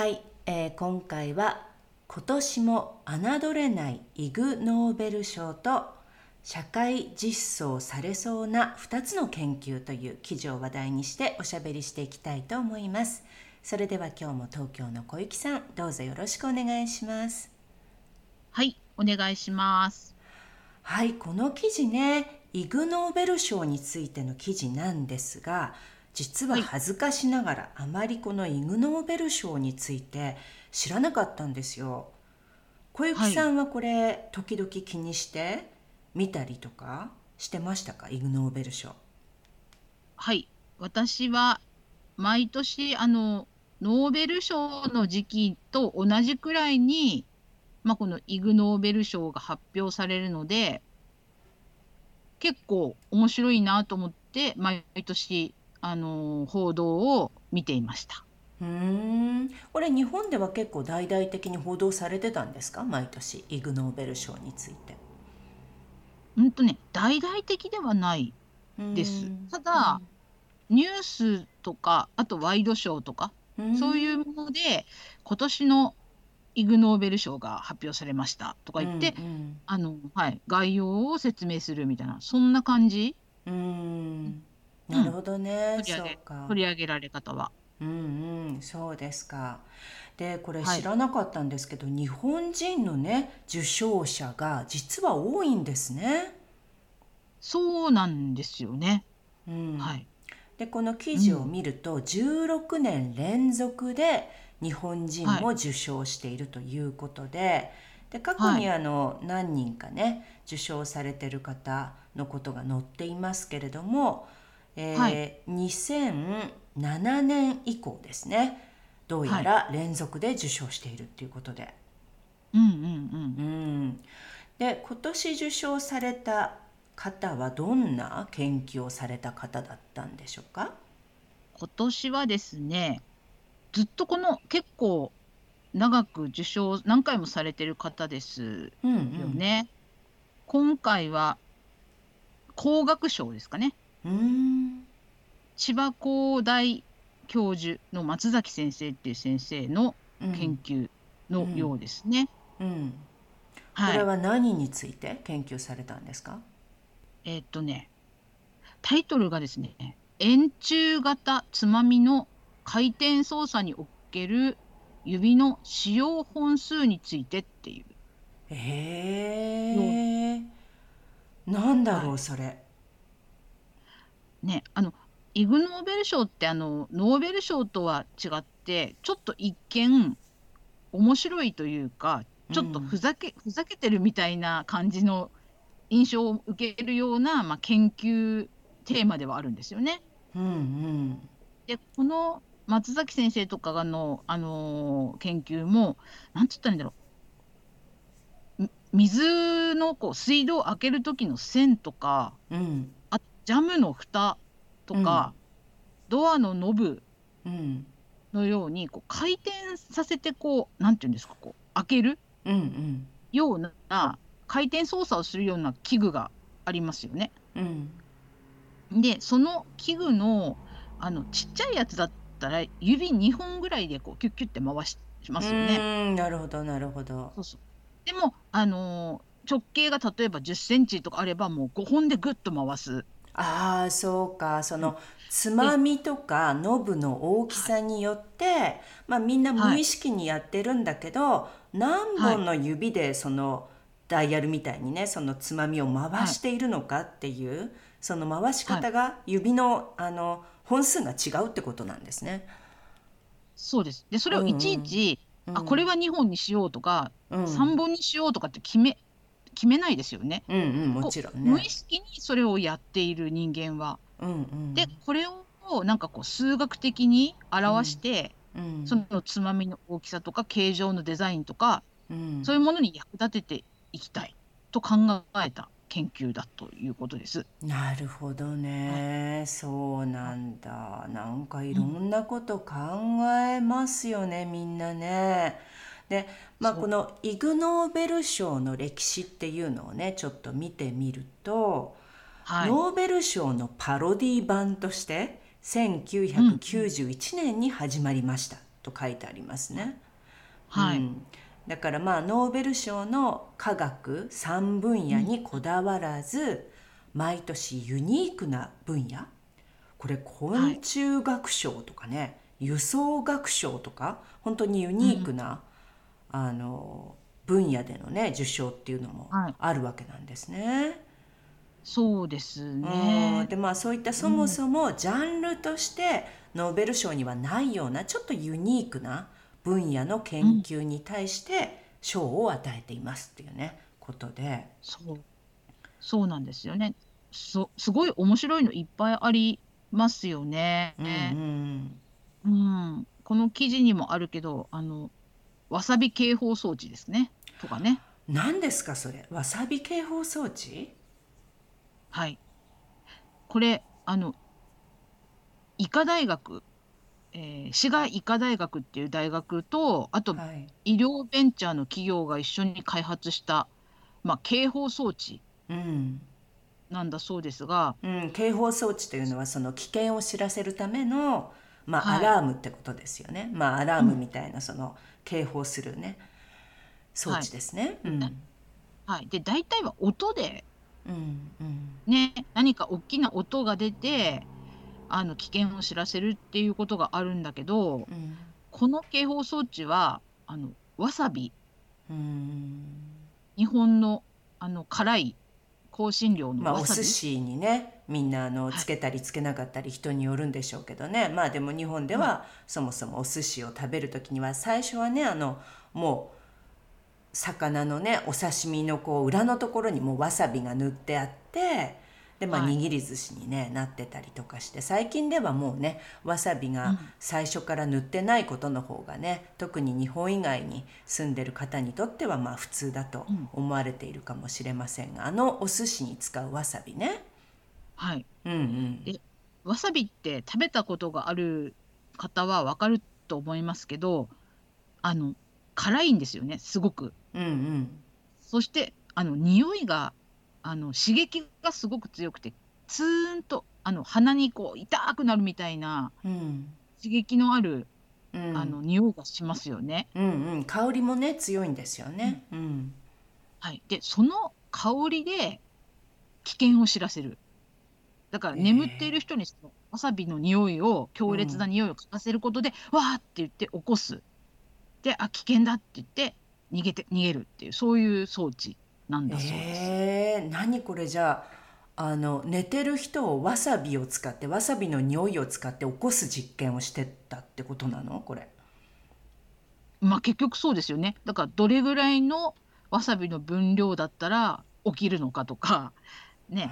はい、えー、今回は今年も侮れないイグ・ノーベル賞と社会実装されそうな2つの研究という記事を話題にしておしゃべりしていきたいと思います。それでは今日も東京の小雪さんどうぞよろしくお願いします。はい、お願いします。はい、この記事ね、イグ・ノーベル賞についての記事なんですが、実は恥ずかしながら、あまりこのイグ・ノーベル賞について知らなかったんですよ。小雪さんはこれ、時々気にして見たりとかしてましたか？イグ・ノーベル賞。はい私は毎年あのノーベル賞の時期と同じくらいに、まあ、このイグ・ノーベル賞が発表されるので結構面白いなと思って毎年あの報道を見ていました。うんこれ日本では結構大々的に報道されてたんですか？毎年イグ・ノーベル賞について。うんとね大々的ではないです。ただ、ニュースとかあとワイドショーとかそういうもので今年のイグ・ノーベル賞が発表されましたとか言って、うんうん、あのはい、概要を説明するみたいなそんな感じ。うんなるほどね、取り上げ取り上げられ方は。うんうんそうですか。でこれ知らなかったんですけど、はい、日本人のね受賞者が実は多いんですね。そうなんですよね。うん、はい。でこの記事を見ると、うん、16年連続で日本人も受賞しているということで。はいで過去にあの、はい、何人かね受賞されてる方のことが載っていますけれども、えーはい、2007年以降ですね。どうやら連続で受賞しているっていうことで。うんうんうん。うん。で今年受賞された方はどんな研究をされた方だったんでしょうか？今年はですねずっとこの結構長く受賞何回もされてる方ですよね。うんうん、今回は工学賞ですかね。うん。千葉工大教授の松崎先生っていう先生の研究のようですね。うん、うん、これは何について研究されたんですか、えー、っとねタイトルがですね円柱型つまみの回転操作における指の使用本数についてっていう。えー、なんだろう、はい、それ。ね、あのイグ・ノーベル賞ってあのノーベル賞とは違ってちょっと一見面白いというかちょっとふざけ、うん、ふざけてるみたいな感じの印象を受けるような、まあ、研究テーマではあるんですよね。うんうん、でこの松崎先生とかの、あのー、研究も何て言ったらいいんだろう。水のこう水道を開ける時の線とか、うん、ジャムの蓋とか、ドアのノブのようにこう回転させてこうなんていうんですかこう開けるうんうんような回転操作をするような器具がありますよね。うんでその器具のあのちっちゃいやつだったら指2本ぐらいでこうキュッキュッて回しますよね。なるほどなるほど。そうそうでもあのー、直径が例えば10センチとかあればもう5本でグッと回す。ああそうか。そのつまみとかノブの大きさによって、まあ、みんな無意識にやってるんだけど、何本の指でそのダイヤルみたいにねそのつまみを回しているのかっていう、その回し方が指のあの本数が違うってことなんですね。そうです。でそれをいちいち、あこれは2本にしようとか、うん、3本にしようとかって決め決めないですよね。うんうんもちろんね無意識にそれをやっている人間は。うんうんでこれをなんかこう数学的に表して、うんそのつまみの大きさとか形状のデザインとか、うんそういうものに役立てていきたいと考えた研究だということです。なるほどね、そうなんだなんかいろんなこと考えますよね、みんなね。でまあこのイグ・ノーベル賞の歴史っていうのをねちょっと見てみると、はい、ノーベル賞のパロディ版として1991年に始まりましたと書いてありますね。はい。うん。だからまあノーベル賞の科学3分野にこだわらず、毎年ユニークな分野。これ昆虫学賞とかね、輸送学賞とか本当にユニークな、あの分野でのね受賞っていうのもはいあるわけなんですね。そうですうんね。でまあそういったそもそもジャンルとしてノーベル賞にはないようなちょっとユニークな分野の研究に対して賞を与えていますっていうねことで、そうそうなんですよね。そすごい面白いのいっぱいありますよね。うんうんうん、この記事にもあるけど、あのわさび警報装置ですね。とかね。何ですかそれ？わさび警報装置？はい。これあの医科大学、えー滋賀医科大学っていう大学とあとはい、医療ベンチャーの企業が一緒に開発した、まあ、警報装置うん。なんだそうですが、うん、警報装置というのはその危険を知らせるための、まあ、はい。アラームってことですよね、まあアラームみたいなその警報するね。装置ですね。うん。はい、で大体は音でうんうん。ね何か大きな音が出てあの危険を知らせるっていうことがあるんだけどうん。この警報装置はあのわさび。うん。日本のあの辛い香辛料のまあ、お寿司にねみんなあのはい。つけたりつけなかったり人によるんでしょうけどね、まあでも日本ではそもそもお寿司を食べる時には最初はねあのもう魚のねお刺身のこう裏のところにもうわさびが塗ってあってでまあはい。握り寿司に、ねなってたりとかして最近ではもうねわさびがうん。最初から塗ってないことの方がね特に日本以外に住んでる方にとってはまあ普通だとうん思われているかもしれませんがあのお寿司に使うわさびね。はい、うんうん。でわさびって食べたことがある方はわかると思いますけどあの辛いんですよねすごく。うんうん。そしてあの匂いがあの刺激がすごく強くてツーンとあの鼻にこう痛くなるみたいなうん。刺激のある、うん。あの匂いがしますよね。うんうん。香りもね強いんですよね。うん。はい、でその香りで危険を知らせる。だから眠っている人にそのわさびの匂いを強烈な匂いを嗅がせることで、わーって言って起こす。であ危険だって言って逃げて逃げるっていうそういう装置なんだそうです。えー、何これ？じゃああの寝てる人をわさびを使ってわさびの匂いを使って起こす実験をしてたってことなの？これまあ結局そうですよね。だからどれぐらいのわさびの分量だったら起きるのかとかね。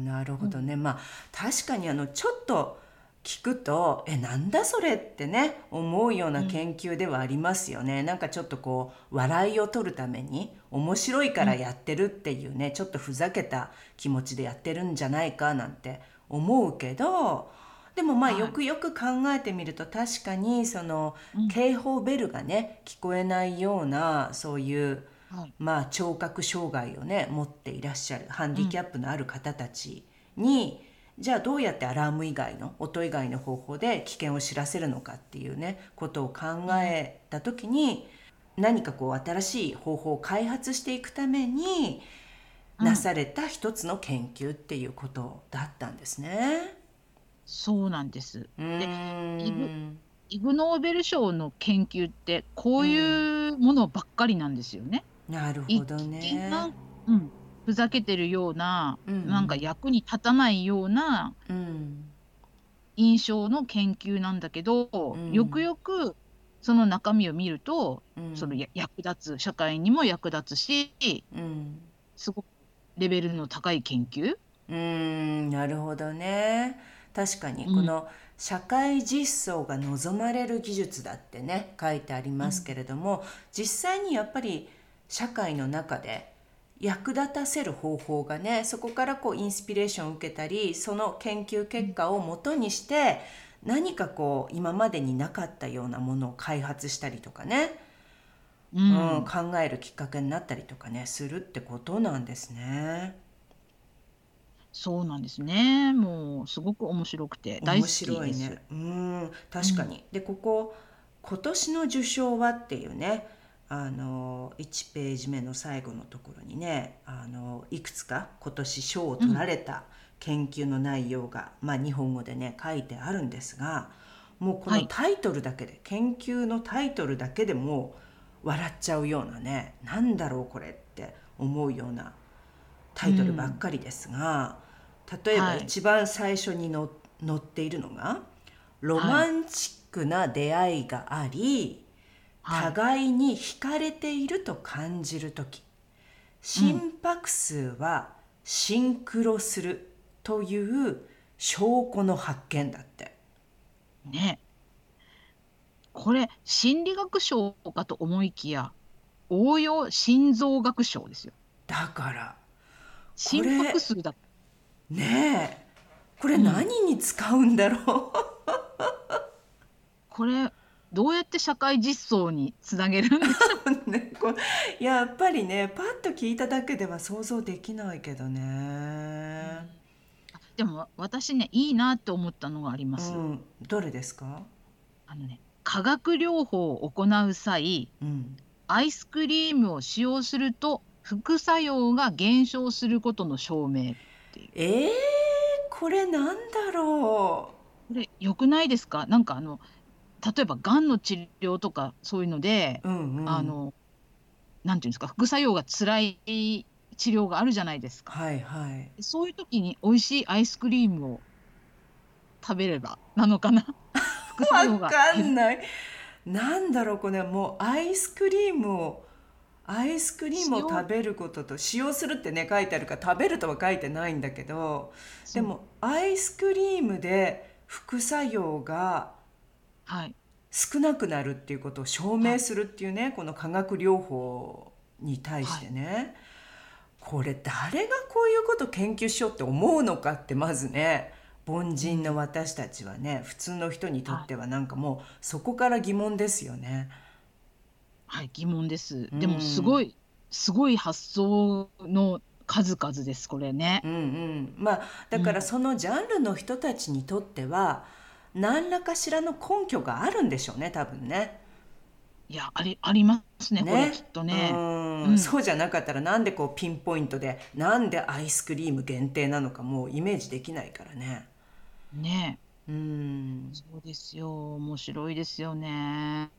なるほどね、まあ確かにあのちょっと聞くとえなんだそれってね思うような研究ではありますよね、なんかちょっとこう笑いを取るために面白いからやってるっていうね、ちょっとふざけた気持ちでやってるんじゃないかなんて思うけどでもまあはい。よくよく考えてみると確かにそのうん。警報ベルがね聞こえないようなそういうはい。まあ、聴覚障害をね持っていらっしゃるハンディキャップのある方たちに、じゃあどうやってアラーム以外の音以外の方法で危険を知らせるのかっていうねことを考えた時に、何かこう新しい方法を開発していくためにうんなされた一つの研究っていうことだったんですね。そうなんです。うーんイグイグ・ノーベル賞の研究ってこういうものばっかりなんですよね。なる一ほどね。うん、ふざけてるような、うんなんか役に立たないようなうん。印象の研究なんだけど、うん。よくよくその中身を見ると、うん。そのや役立つ社会にも役立つしうん。すごくレベルの高い研究。うーんなるほどね。確かにこの社会実装が望まれる技術だってね書いてありますけれども、実際にやっぱり社会の中で役立たせる方法がねそこからこうインスピレーションを受けたりその研究結果をもとにして何かこう今までになかったようなものを開発したりとかね、ううんん、考えるきっかけになったりとかねするってことなんですね。そうなんですね。もうすごく面白くて大面好きです。白いね。うん、確かに。で、ここ、今年の受賞はっていうね、あの、1ページ目の最後のところにね、あの、いくつか今年賞を取られた研究の内容が、まあ日本語でね、書いてあるんですが、もうこはい。のタイトルだけで、研究のタイトルだけでもう笑っちゃうようなね、なんだろうこれって思うようなタイトルばっかりですが、例えばはい。一番最初にの載っているのが「ロマンチックな出会いがあり、はい互いに惹かれていると感じる時心拍数はシンクロするという証拠の発見だって。ね。これ心理学賞かと思いきや応用心臓学賞ですよ。だから心拍数だ。ねえこれうん何に使うんだろ これどうやって社会実装につなげるんですう、ね、やっぱりねパッと聞いただけでは想像できないけどね。でも私ねいいなって思ったのがあります。うん、どれですか、あのね化学療法を行う際うん、アイスクリームを使用すると副作用が減少することの証明えー、これなんだろこれ良くないですか？なんかあの例えばがんの治療とかそういうので、う、うんうん、あのなんていうんですか副作用が辛い治療があるじゃないですか。はいはい。そういう時に美味しいアイスクリームを食べればなのかな？副作用がわかんない。なんだろうこれもうアイスクリームをアイスクリームを塩。食べることと使用するってね書いてあるから食べるとは書いてないんだけどでもアイスクリームで副作用がはい少なくなるっていうことを証明するっていうね、この化学療法に対してね、これ誰がこういうこと研究しようって思うのかってまずね凡人の私たちはね普通の人にとってはなんかもうそこから疑問ですよね。はい疑問です。うん。でもすごいすごい発想の数々ですこれね。うんうん、まあだからそのジャンルの人たちにとっては何らかしらの根拠があるんでしょうね多分ね。いやありありますねこれねきっとね。うん。うん。そうじゃなかったらなんでこうピンポイントでなんでアイスクリーム限定なのかもうイメージできないからね。ね。うん。そうですよ。面白いですよね。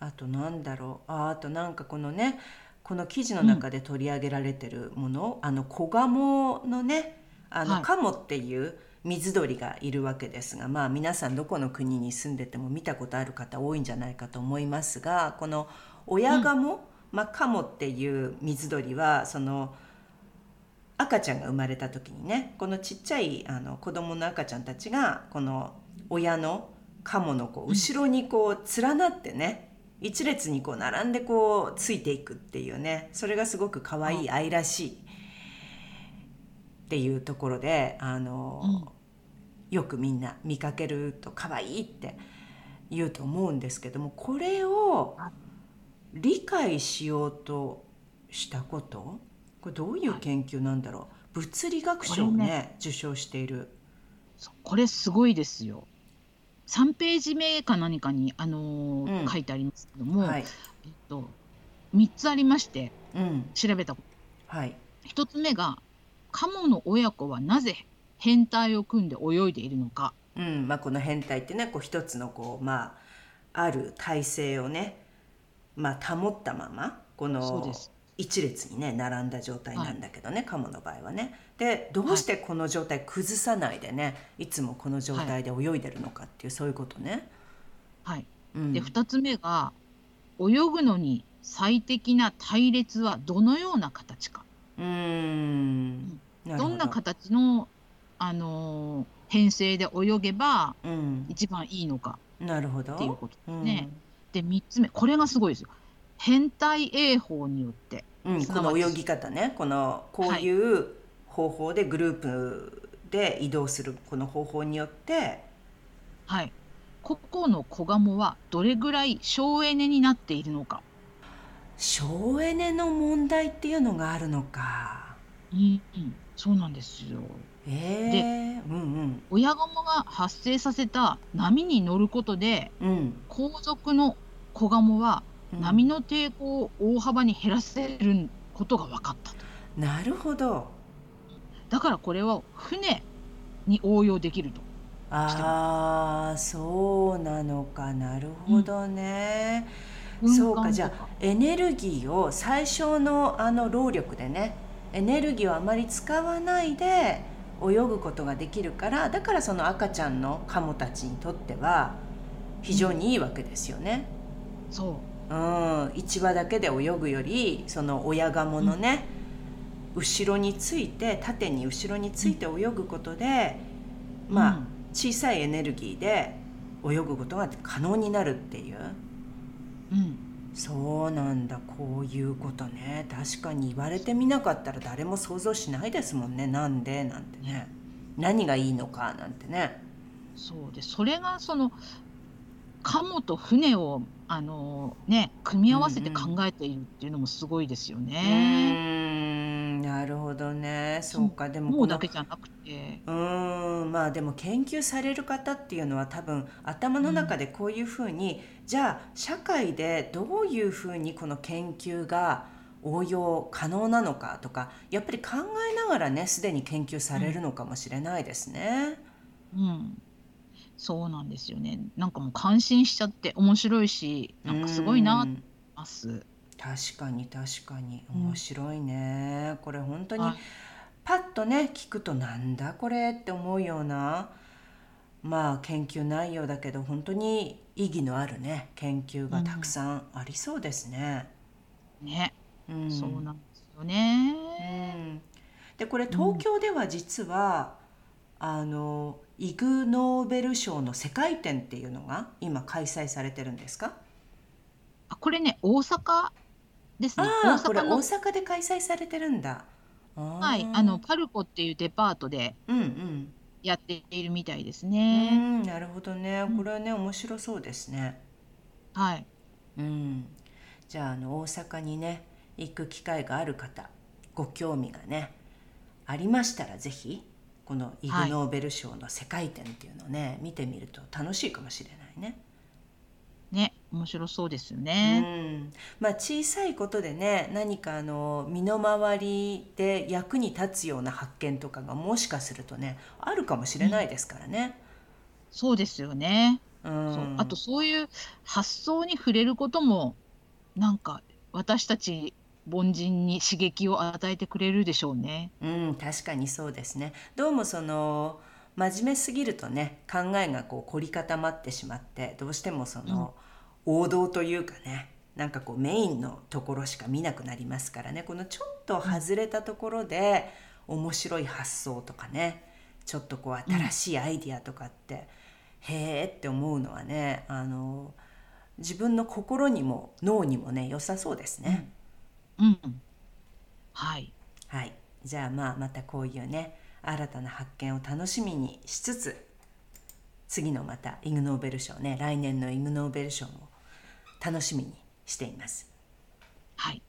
あとなんだろう。ああとなんかこのねこの記事の中で取り上げられてるもの、あの子ガモのねあの、はい。カモっていう水鳥がいるわけですがまあ皆さんどこの国に住んでても見たことある方多いんじゃないかと思いますがこの親ガモ、まあ、カモっていう水鳥はその赤ちゃんが生まれた時にねこのちっちゃいあの子供の赤ちゃんたちがこの親のカモのこう後ろにこう連なってね、一列にこう並んでこうついていくっていうねそれがすごく可愛い愛らしいっていうところであの、よくみんな見かけると可愛いって言うと思うんですけどもこれを理解しようとしたことこれどういう研究なんだろう？物理学賞をこれね。受賞している。これすごいですよ。3ページ目か何かに、あのーうん。書いてありますけども、はい、えっと、3つありましてうん、調べたこはい、と1つ目がカモの親子はなぜ変態を組んで泳いでいるのか。うんまあ、この変態ってねこう一つのこう、まあ、ある体勢をね、まあ、保ったままこの一列にね並んだ状態なんだけどね、カモの場合はね。でどうしてこの状態崩さないでねいつもこの状態で泳いでるのかっていう、そういうことね。はい。うん、で2つ目が泳ぐのに最適な隊列はどのような形かうん。どんな形の、あのー編成で泳げばうん。一番いいのかなるほど。っていうことうん。ねで3つ目これがすごいですよ。変態泳法によってうん、この泳ぎ方ね。このこういう方法でグループで移動する。この方法によって。はい。個々の子ガモはどれぐらい省エネになっているのか、省エネの問題っていうのがあるのか。うんうん、そうなんですよ。ええうん親ガモが発生させた波に乗ることでうん。うん後続の子ガモはうん。波の抵抗を大幅に減らせることが分かったと。なるほど。だからこれは船に応用できると。ああそうなのか。なるほどね、うんそうかじゃあエネルギーを最小のあの労力でねエネルギーをあまり使わないで泳ぐことができるからだからその赤ちゃんのカモたちにとっては非常にいいわけですよね。そう。うん、市場だけで泳ぐよりその親ガモのね、後ろについて縦に後ろについて泳ぐことで、まあ、うん。小さいエネルギーで泳ぐことが可能になるっていう。うんそうなんだこういうことね。確かに言われてみなかったら誰も想像しないですもんね。なんで？なんてね。何がいいのかなんてね。そうでそれがそのカモと船をあのね組み合わせて考えているっていうのもすごいですようーね。んなるほどね。そうか。でももうこのだけじゃなくて、うーん。まあでも研究される方っていうのは多分頭の中でこういうふうに、じゃあ社会でどういうふうにこの研究が応用可能なのかとかやっぱり考えながらねすでに研究されるのかもしれないですね。うん、そうなんですよね。なんかもう感心しちゃって面白いし、なんかすごいなってます。確かに確かに。うん。面白いね、これ本当にはいパッとね聞くとなんだこれって思うようなまあ研究内容だけど本当に意義のあるね研究がたくさんありそうですね。ね、うん。そうなんですよね。うん。でこれ東京では実は、あのイグ・ノーベル賞の世界展っていうのが今開催されてるんですか？あこれね大阪ですね。ああこれ大大阪の阪で開催されてるんだ。はいあのパルコっていうデパートでうんうんやっているみたいですうね。んなるほどねうんこれはね面白そうですね。はい。うん、じゃああの大阪にね行く機会がある方ご興味がねありましたらぜひこのイグ・はいノーベル賞の世界展っていうのをね、見てみると楽しいかもしれないね。ね、面白そうですようね。ん、まあ小さいことでね何かあの身の回りで役に立つような発見とかがもしかするとねあるかもしれないですからね。そうですよね。うん、そうあとそういう発想に触れることもなんか私たち凡人に刺激を与えてくれるでしょうね。うん、確かにそうですね。どうもその真面目すぎるとね考えがこう凝り固まってしまってどうしてもその、王道というかねなんかこうメインのところしか見なくなりますからねこのちょっと外れたところで面白い発想とかねちょっとこう新しいアイディアとかって、へえって思うのはねあの自分の心にも脳にもね良さそうですね。うん。はい。はい、じゃあまあまたこういうね新たな発見を楽しみにしつつ次のまたイグ・ノーベル賞ね来年のイグ・ノーベル賞も楽しみにしています。はい。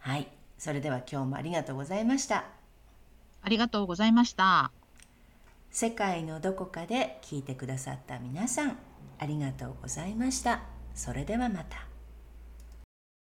はい、それでは今日もありがとうございました。ありがとうございました。世界のどこかで聞いてくださった皆さんありがとうございました。それではまた。